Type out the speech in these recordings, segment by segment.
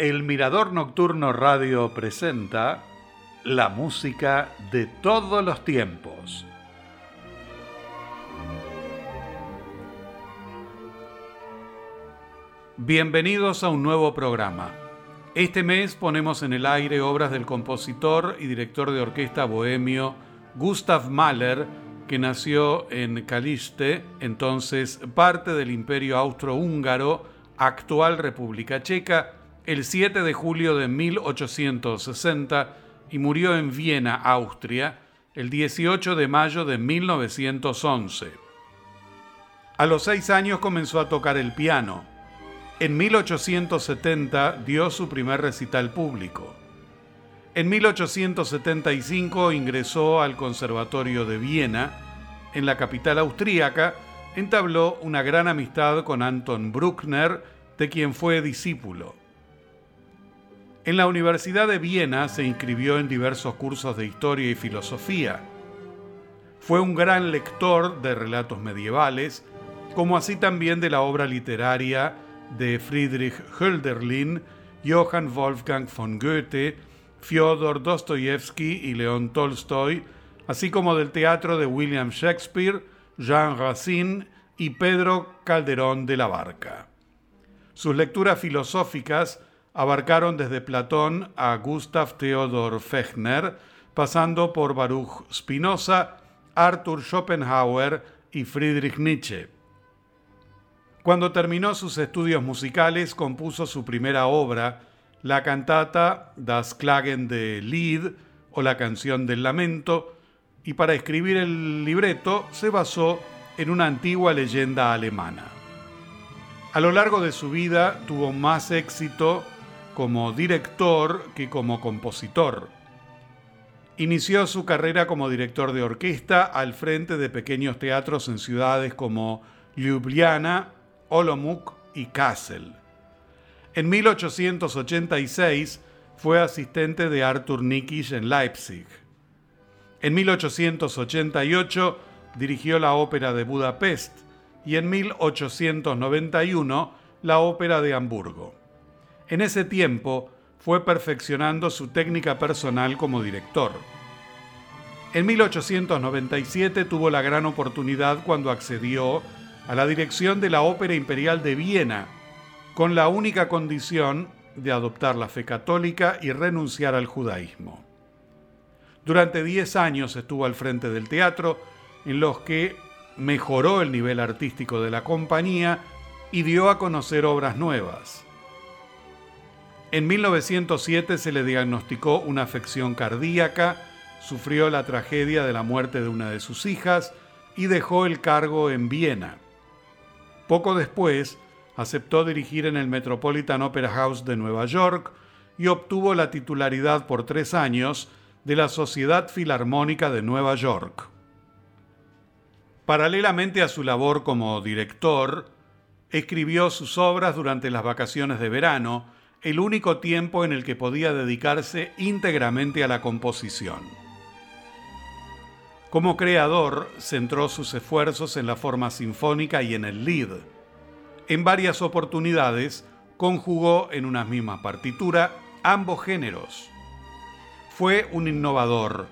El Mirador Nocturno Radio presenta la música de todos los tiempos. Bienvenidos a un nuevo programa. Este mes ponemos en el aire obras del compositor y director de orquesta bohemio Gustav Mahler, que nació en Caliste, entonces parte del Imperio Austrohúngaro, actual República Checa, el 7 de julio de 1860 y murió en Viena, Austria, el 18 de mayo de 1911. A los seis años comenzó a tocar el piano. En 1870 dio su primer recital público. En 1875 ingresó al Conservatorio de Viena. En la capital austríaca entabló una gran amistad con Anton Bruckner, de quien fue discípulo. En la Universidad de Viena se inscribió en diversos cursos de historia y filosofía. Fue un gran lector de relatos medievales, como así también de la obra literaria de Friedrich Hölderlin, Johann Wolfgang von Goethe, Fyodor Dostoyevsky y León Tolstoy, así como del teatro de William Shakespeare, Jean Racine y Pedro Calderón de la Barca. Sus lecturas filosóficas abarcaron desde Platón a Gustav Theodor Fechner, pasando por Baruch Spinoza, Arthur Schopenhauer y Friedrich Nietzsche. Cuando terminó sus estudios musicales, compuso su primera obra, la cantata Das Klagen de Lied o la canción del lamento, y para escribir el libreto se basó en una antigua leyenda alemana. A lo largo de su vida tuvo más éxito como director que como compositor. Inició su carrera como director de orquesta al frente de pequeños teatros en ciudades como Ljubljana, Olomouc y Kassel. En 1886 fue asistente de Arthur Nikisch en Leipzig. En 1888 dirigió la ópera de Budapest y en 1891 la ópera de Hamburgo. En ese tiempo fue perfeccionando su técnica personal como director. En 1897 tuvo la gran oportunidad cuando accedió a la dirección de la Ópera Imperial de Viena, con la única condición de adoptar la fe católica y renunciar al judaísmo. Durante 10 años estuvo al frente del teatro, en los que mejoró el nivel artístico de la compañía y dio a conocer obras nuevas. En 1907 se le diagnosticó una afección cardíaca, sufrió la tragedia de la muerte de una de sus hijas y dejó el cargo en Viena. Poco después, aceptó dirigir en el Metropolitan Opera House de Nueva York y obtuvo la titularidad por tres años de la Sociedad Filarmónica de Nueva York. Paralelamente a su labor como director, escribió sus obras durante las vacaciones de verano, el único tiempo en el que podía dedicarse íntegramente a la composición. Como creador, centró sus esfuerzos en la forma sinfónica y en el lead. En varias oportunidades, conjugó en una misma partitura ambos géneros. Fue un innovador.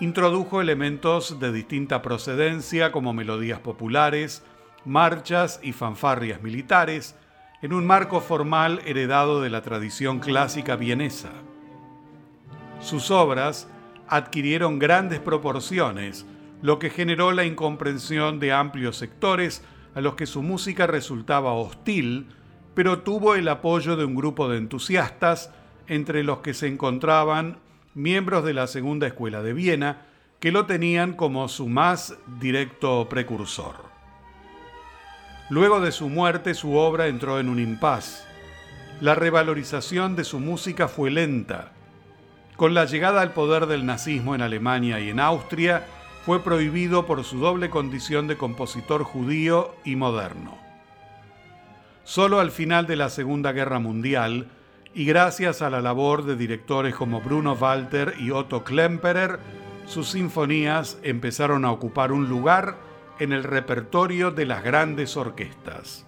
Introdujo elementos de distinta procedencia como melodías populares, marchas y fanfarrias militares, en un marco formal heredado de la tradición clásica vienesa. Sus obras adquirieron grandes proporciones, lo que generó la incomprensión de amplios sectores a los que su música resultaba hostil, pero tuvo el apoyo de un grupo de entusiastas, entre los que se encontraban miembros de la Segunda Escuela de Viena, que lo tenían como su más directo precursor. Luego de su muerte su obra entró en un impas. La revalorización de su música fue lenta. Con la llegada al poder del nazismo en Alemania y en Austria, fue prohibido por su doble condición de compositor judío y moderno. Solo al final de la Segunda Guerra Mundial, y gracias a la labor de directores como Bruno Walter y Otto Klemperer, sus sinfonías empezaron a ocupar un lugar en el repertorio de las grandes orquestas.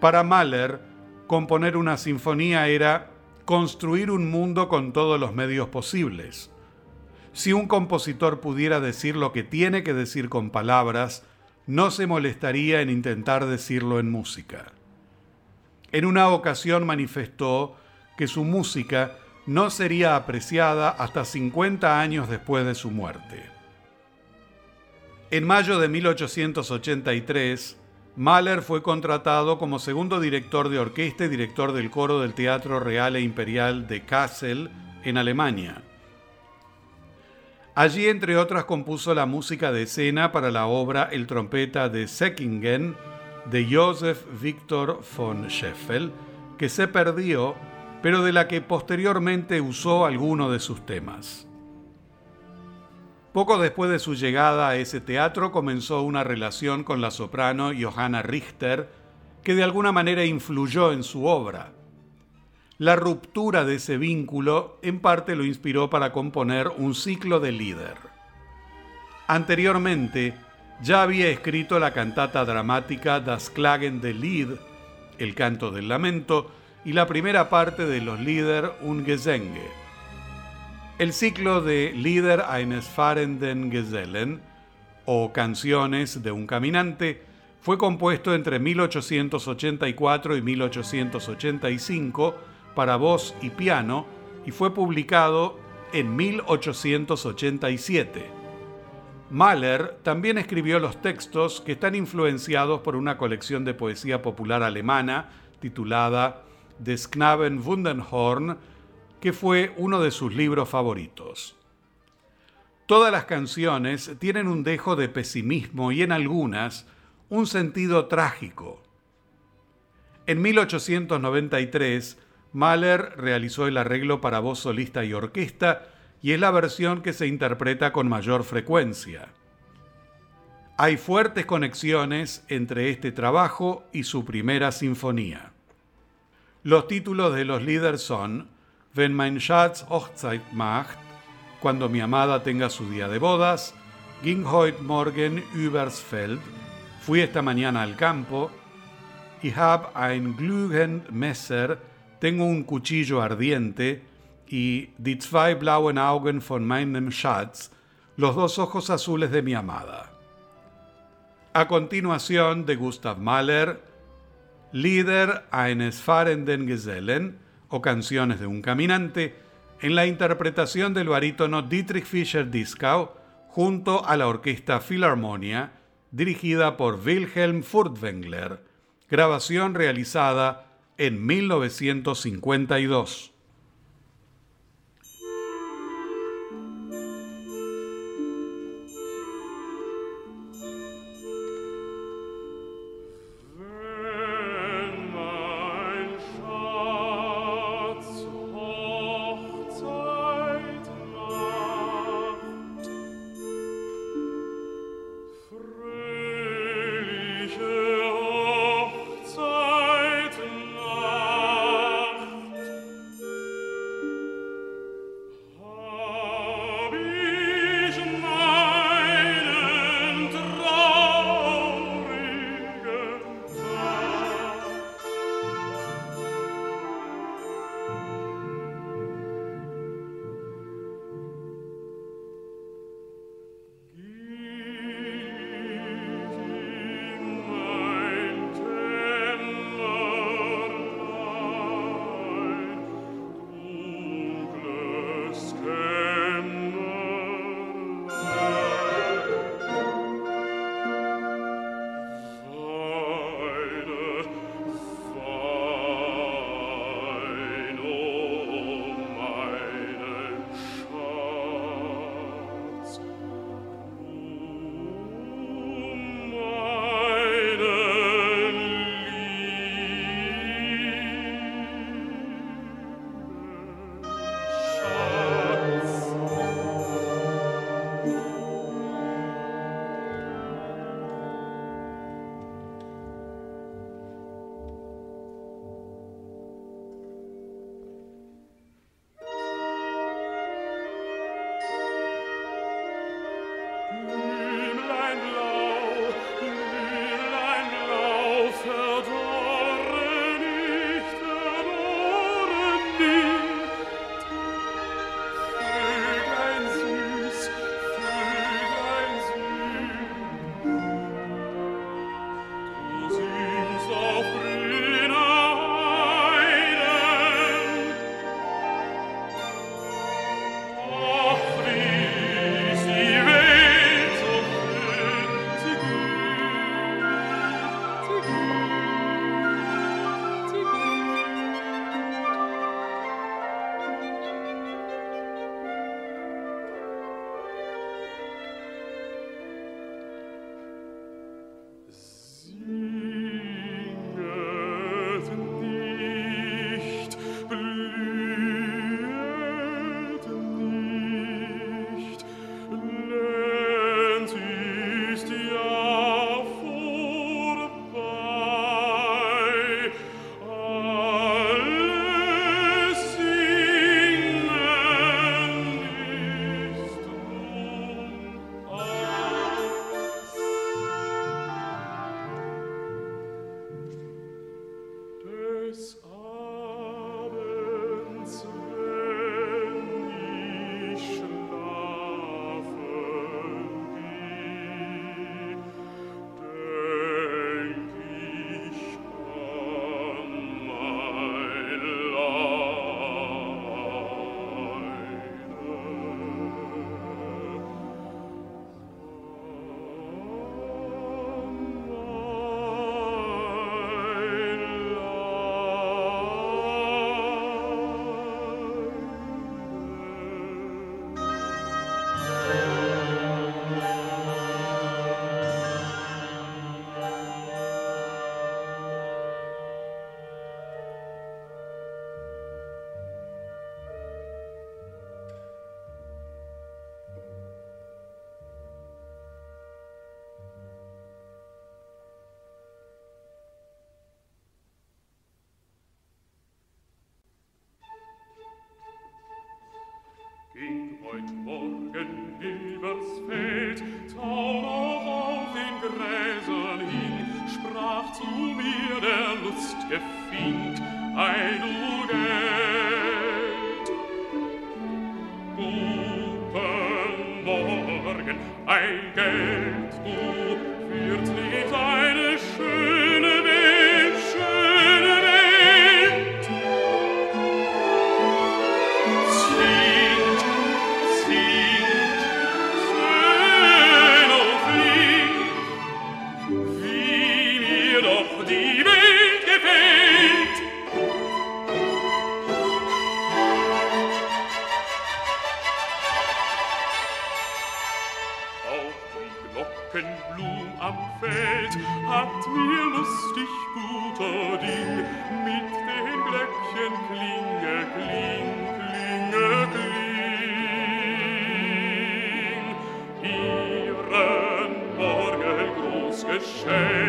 Para Mahler, componer una sinfonía era construir un mundo con todos los medios posibles. Si un compositor pudiera decir lo que tiene que decir con palabras, no se molestaría en intentar decirlo en música. En una ocasión manifestó que su música no sería apreciada hasta 50 años después de su muerte. En mayo de 1883, Mahler fue contratado como segundo director de orquesta y director del coro del Teatro Real e Imperial de Kassel, en Alemania. Allí, entre otras, compuso la música de escena para la obra El trompeta de Säckingen de Joseph Victor von Scheffel, que se perdió, pero de la que posteriormente usó alguno de sus temas. Poco después de su llegada a ese teatro comenzó una relación con la soprano Johanna Richter, que de alguna manera influyó en su obra. La ruptura de ese vínculo en parte lo inspiró para componer un ciclo de líder. Anteriormente, ya había escrito la cantata dramática Das Klagen der Lied, El canto del lamento, y la primera parte de los Lieder Un Gesänge, el ciclo de Lieder eines fahrenden Gesellen, o Canciones de un caminante, fue compuesto entre 1884 y 1885 para voz y piano y fue publicado en 1887. Mahler también escribió los textos que están influenciados por una colección de poesía popular alemana titulada Des Knaben Wundenhorn, que fue uno de sus libros favoritos. Todas las canciones tienen un dejo de pesimismo y en algunas un sentido trágico. En 1893, Mahler realizó el arreglo para voz solista y orquesta y es la versión que se interpreta con mayor frecuencia. Hay fuertes conexiones entre este trabajo y su primera sinfonía. Los títulos de los líderes son Wenn mein Schatz Hochzeit macht, cuando mi amada tenga su día de bodas, ging heut Morgen übers Feld, fui esta mañana al campo, ich hab ein glühend Messer, tengo un cuchillo ardiente, y die zwei blauen Augen von meinem Schatz, los dos ojos azules de mi amada. A continuación de Gustav Mahler, Lieder eines fahrenden Gesellen, o Canciones de un Caminante, en la interpretación del barítono Dietrich Fischer-Dieskau junto a la Orquesta Philharmonia, dirigida por Wilhelm Furtwängler, grabación realizada en 1952. morgen übers Feld, taum auch auf den Gräsern hin, sprach zu mir der Lust gefinkt, ei du hat mir lustig guter Ding mit den Glöckchen klinge, kling, klinge, kling. Ihren Morgengruß geschenkt,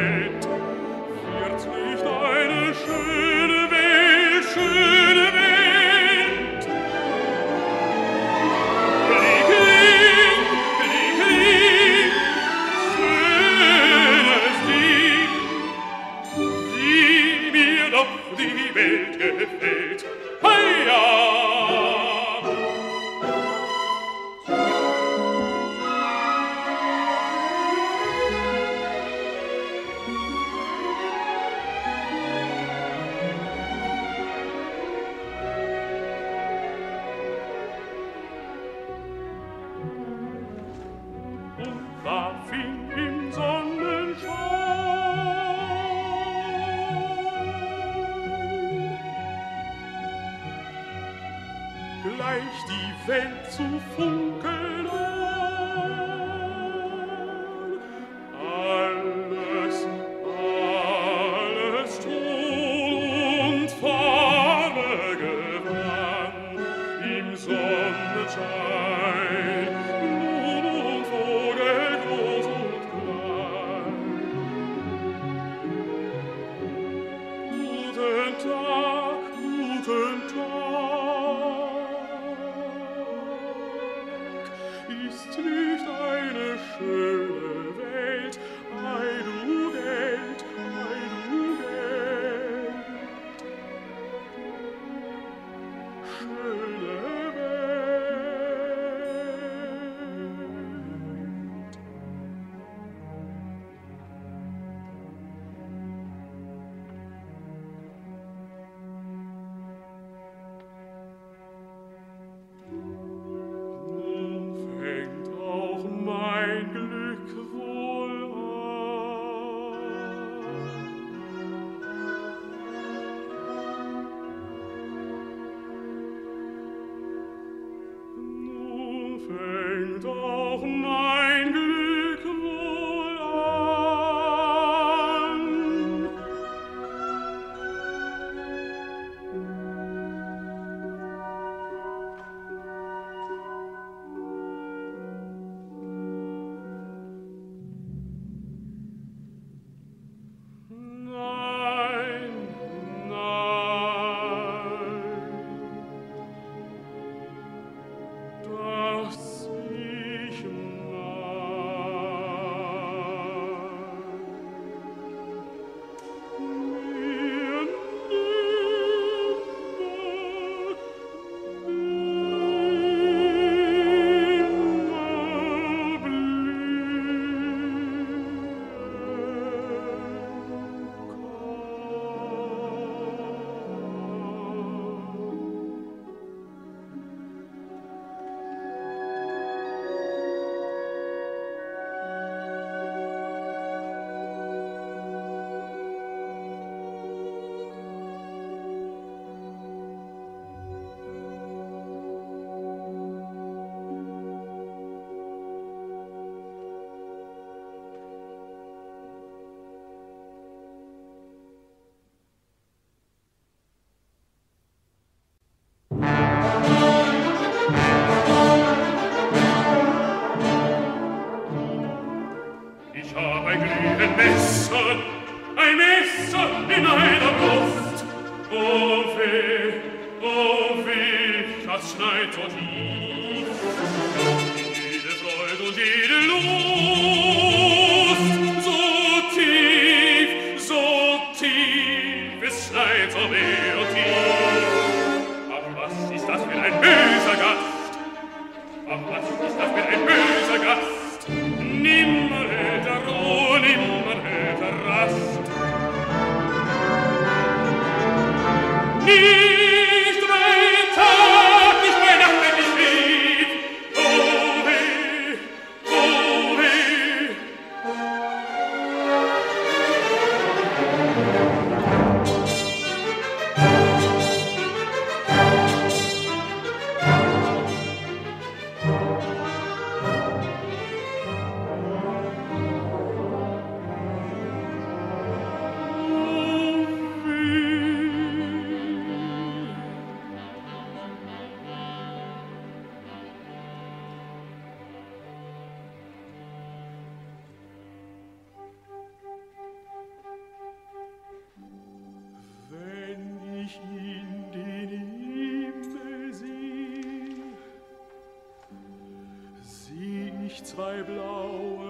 zwei blaue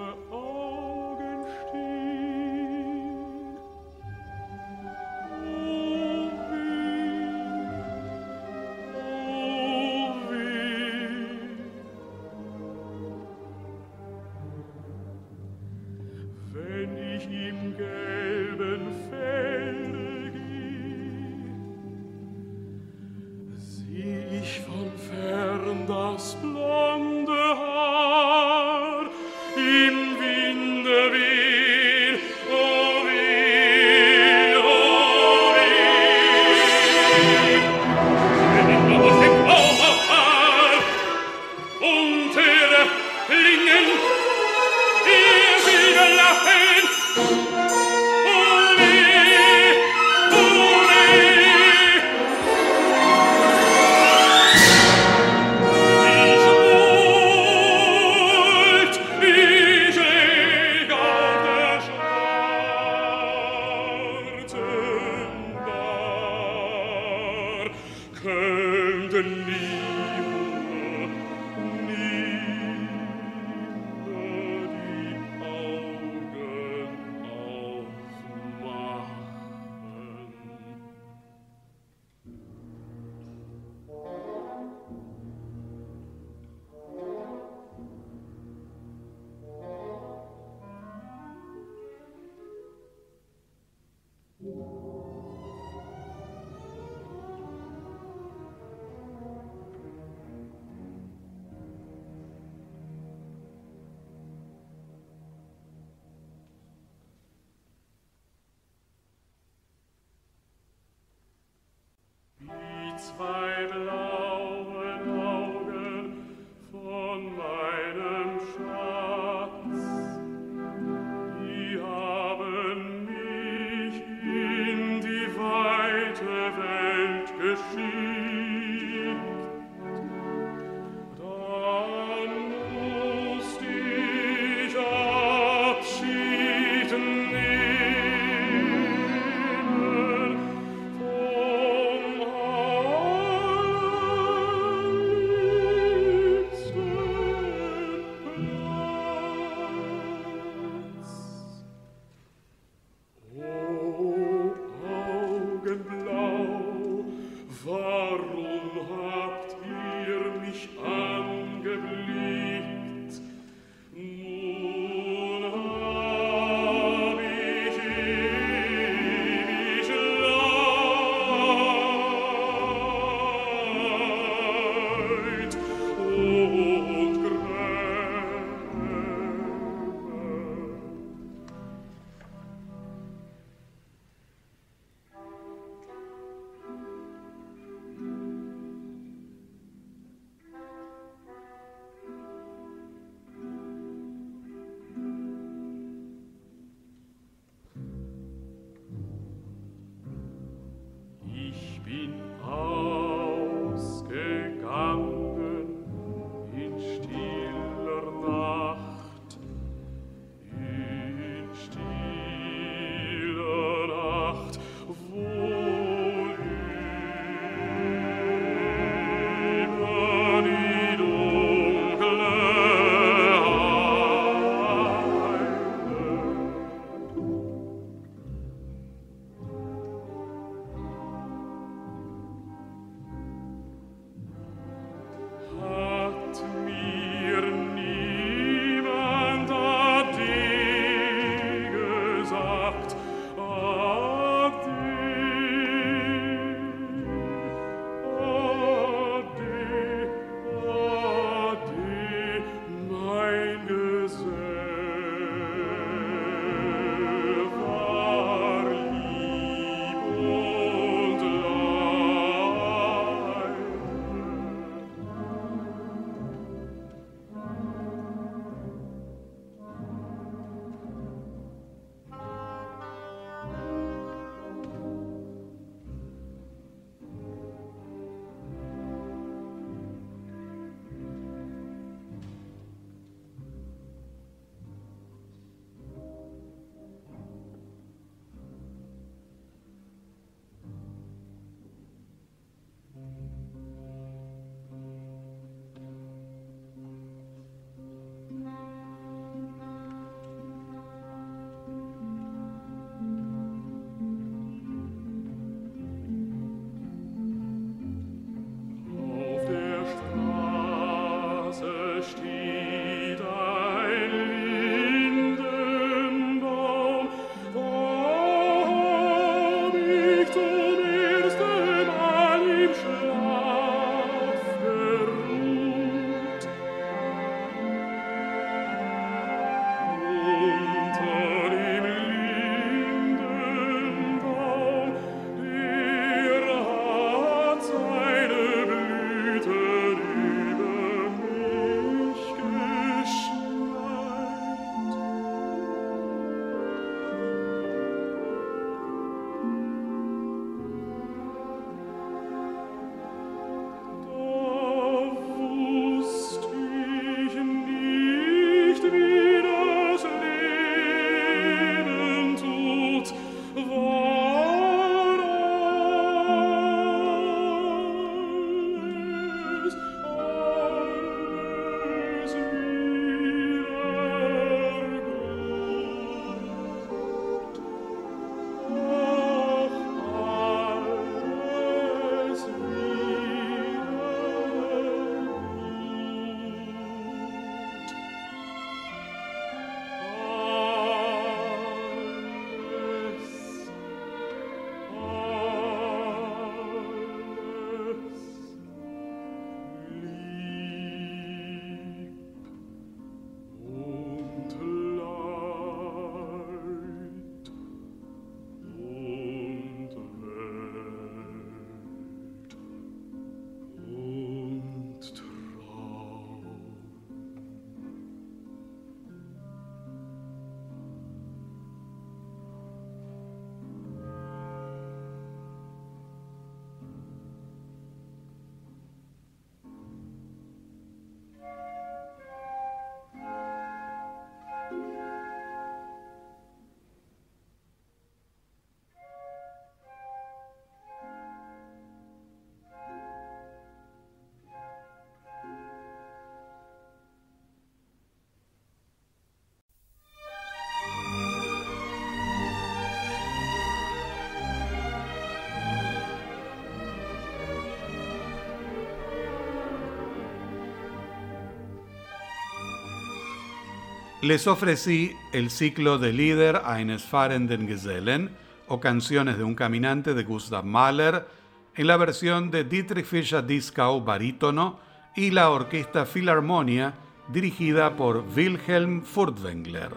Les ofrecí el ciclo de Lieder eines fahrenden Gesellen o Canciones de un caminante de Gustav Mahler en la versión de Dietrich Fischer-Dieskau barítono y la Orquesta Philharmonia dirigida por Wilhelm Furtwängler.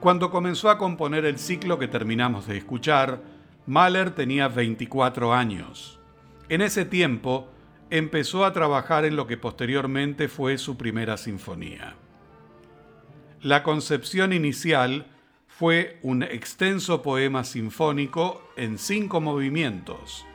Cuando comenzó a componer el ciclo que terminamos de escuchar, Mahler tenía 24 años. En ese tiempo empezó a trabajar en lo que posteriormente fue su primera sinfonía. La concepción inicial fue un extenso poema sinfónico en cinco movimientos.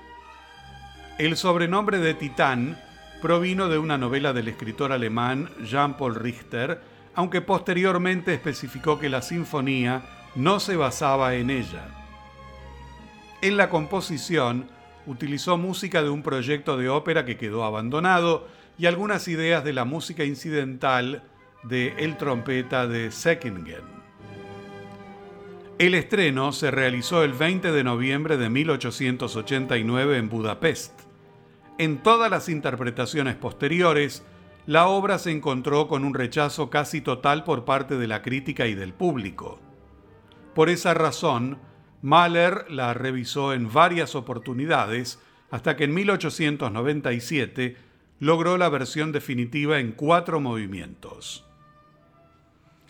El sobrenombre de Titán provino de una novela del escritor alemán Jean-Paul Richter, aunque posteriormente especificó que la sinfonía no se basaba en ella. En la composición utilizó música de un proyecto de ópera que quedó abandonado y algunas ideas de la música incidental de El trompeta de Säckingen. El estreno se realizó el 20 de noviembre de 1889 en Budapest. En todas las interpretaciones posteriores, la obra se encontró con un rechazo casi total por parte de la crítica y del público. Por esa razón, Mahler la revisó en varias oportunidades hasta que en 1897 logró la versión definitiva en cuatro movimientos.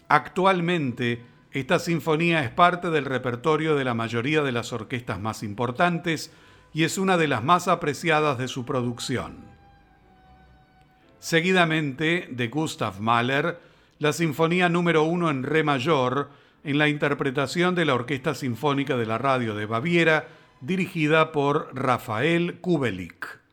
Actualmente, esta sinfonía es parte del repertorio de la mayoría de las orquestas más importantes y es una de las más apreciadas de su producción. Seguidamente, de Gustav Mahler, la Sinfonía número 1 en Re mayor, en la interpretación de la Orquesta Sinfónica de la Radio de Baviera, dirigida por Rafael Kubelik.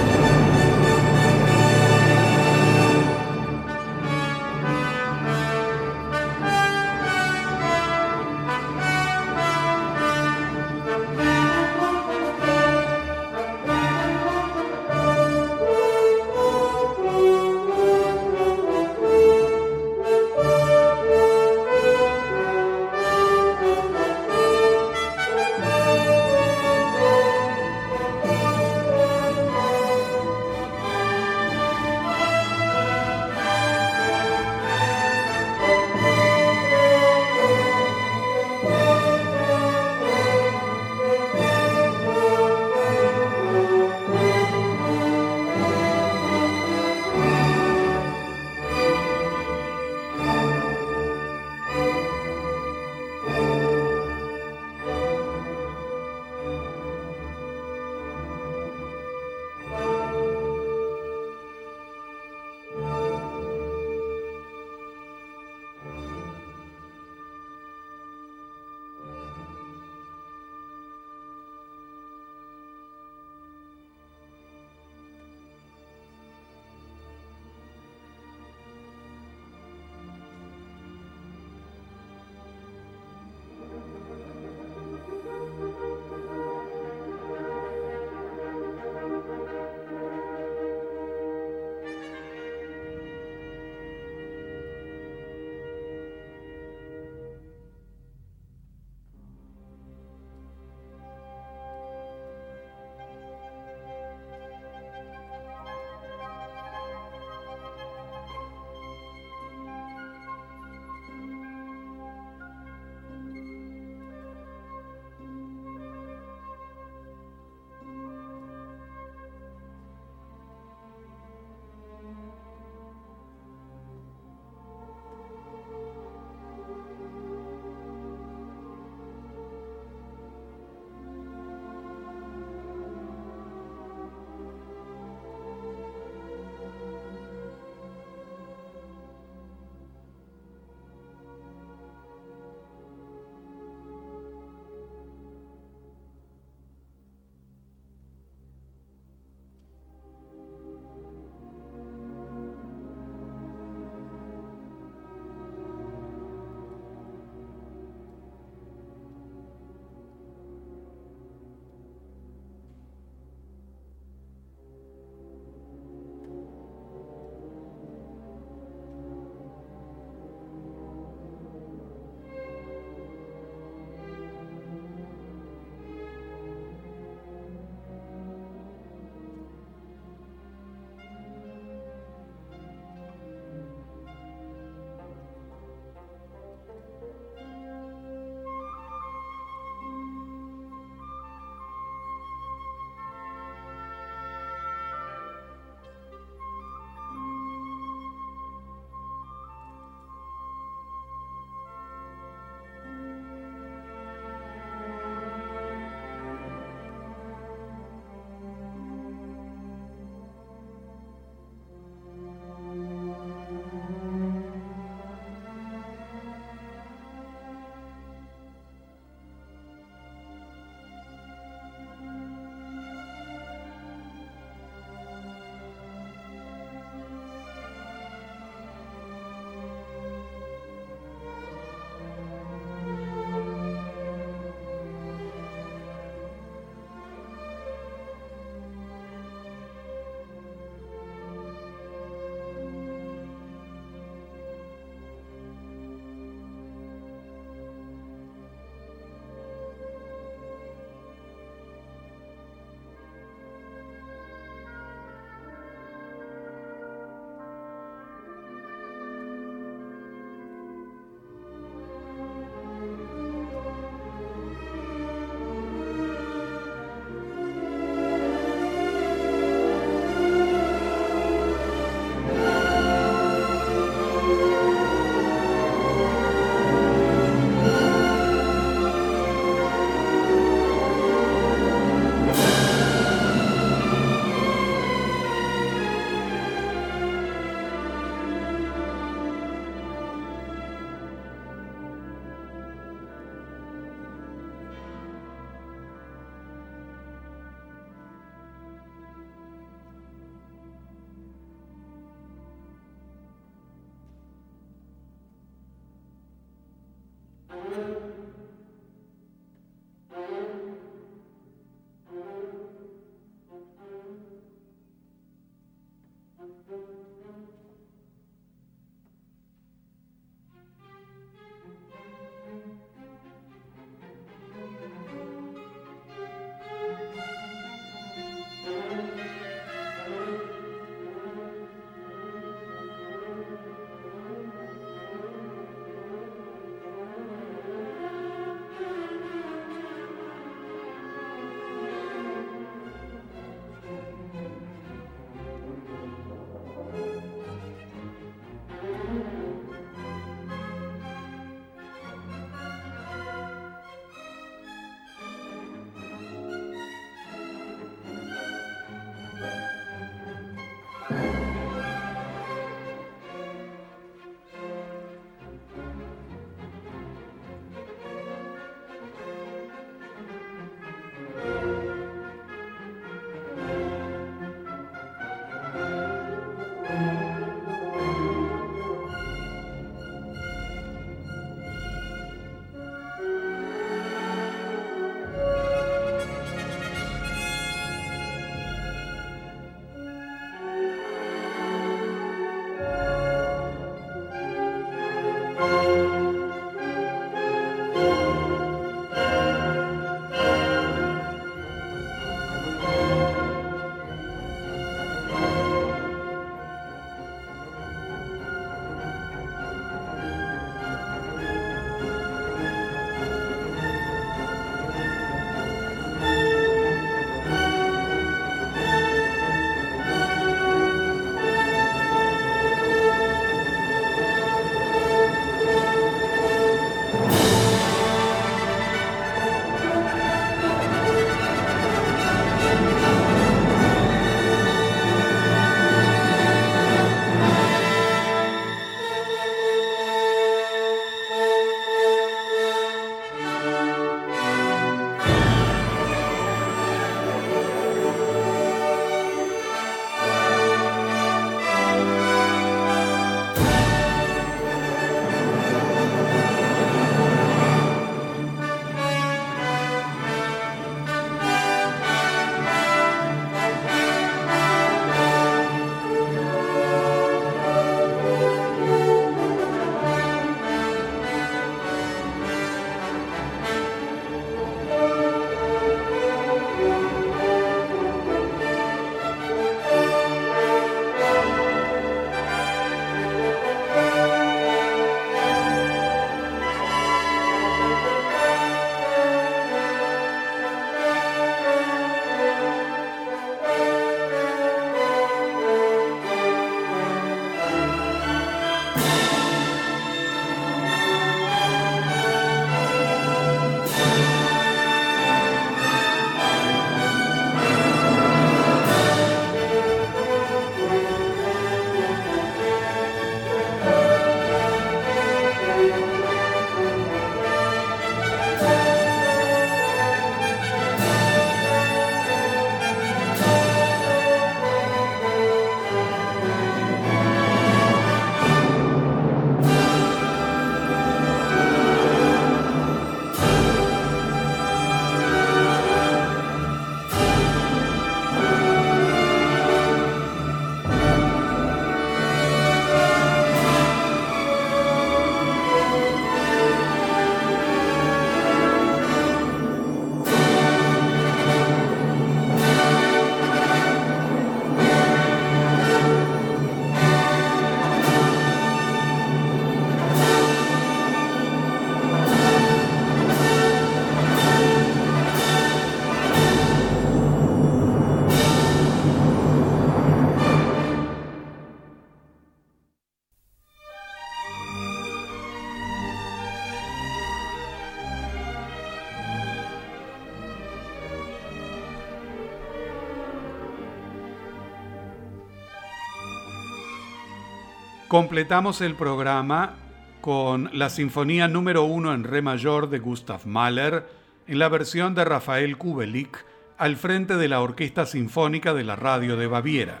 Completamos el programa con la Sinfonía número 1 en Re mayor de Gustav Mahler, en la versión de Rafael Kubelik, al frente de la Orquesta Sinfónica de la Radio de Baviera.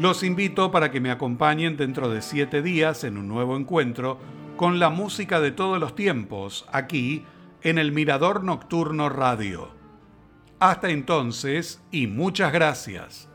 Los invito para que me acompañen dentro de siete días en un nuevo encuentro con la música de todos los tiempos, aquí en el Mirador Nocturno Radio. Hasta entonces y muchas gracias.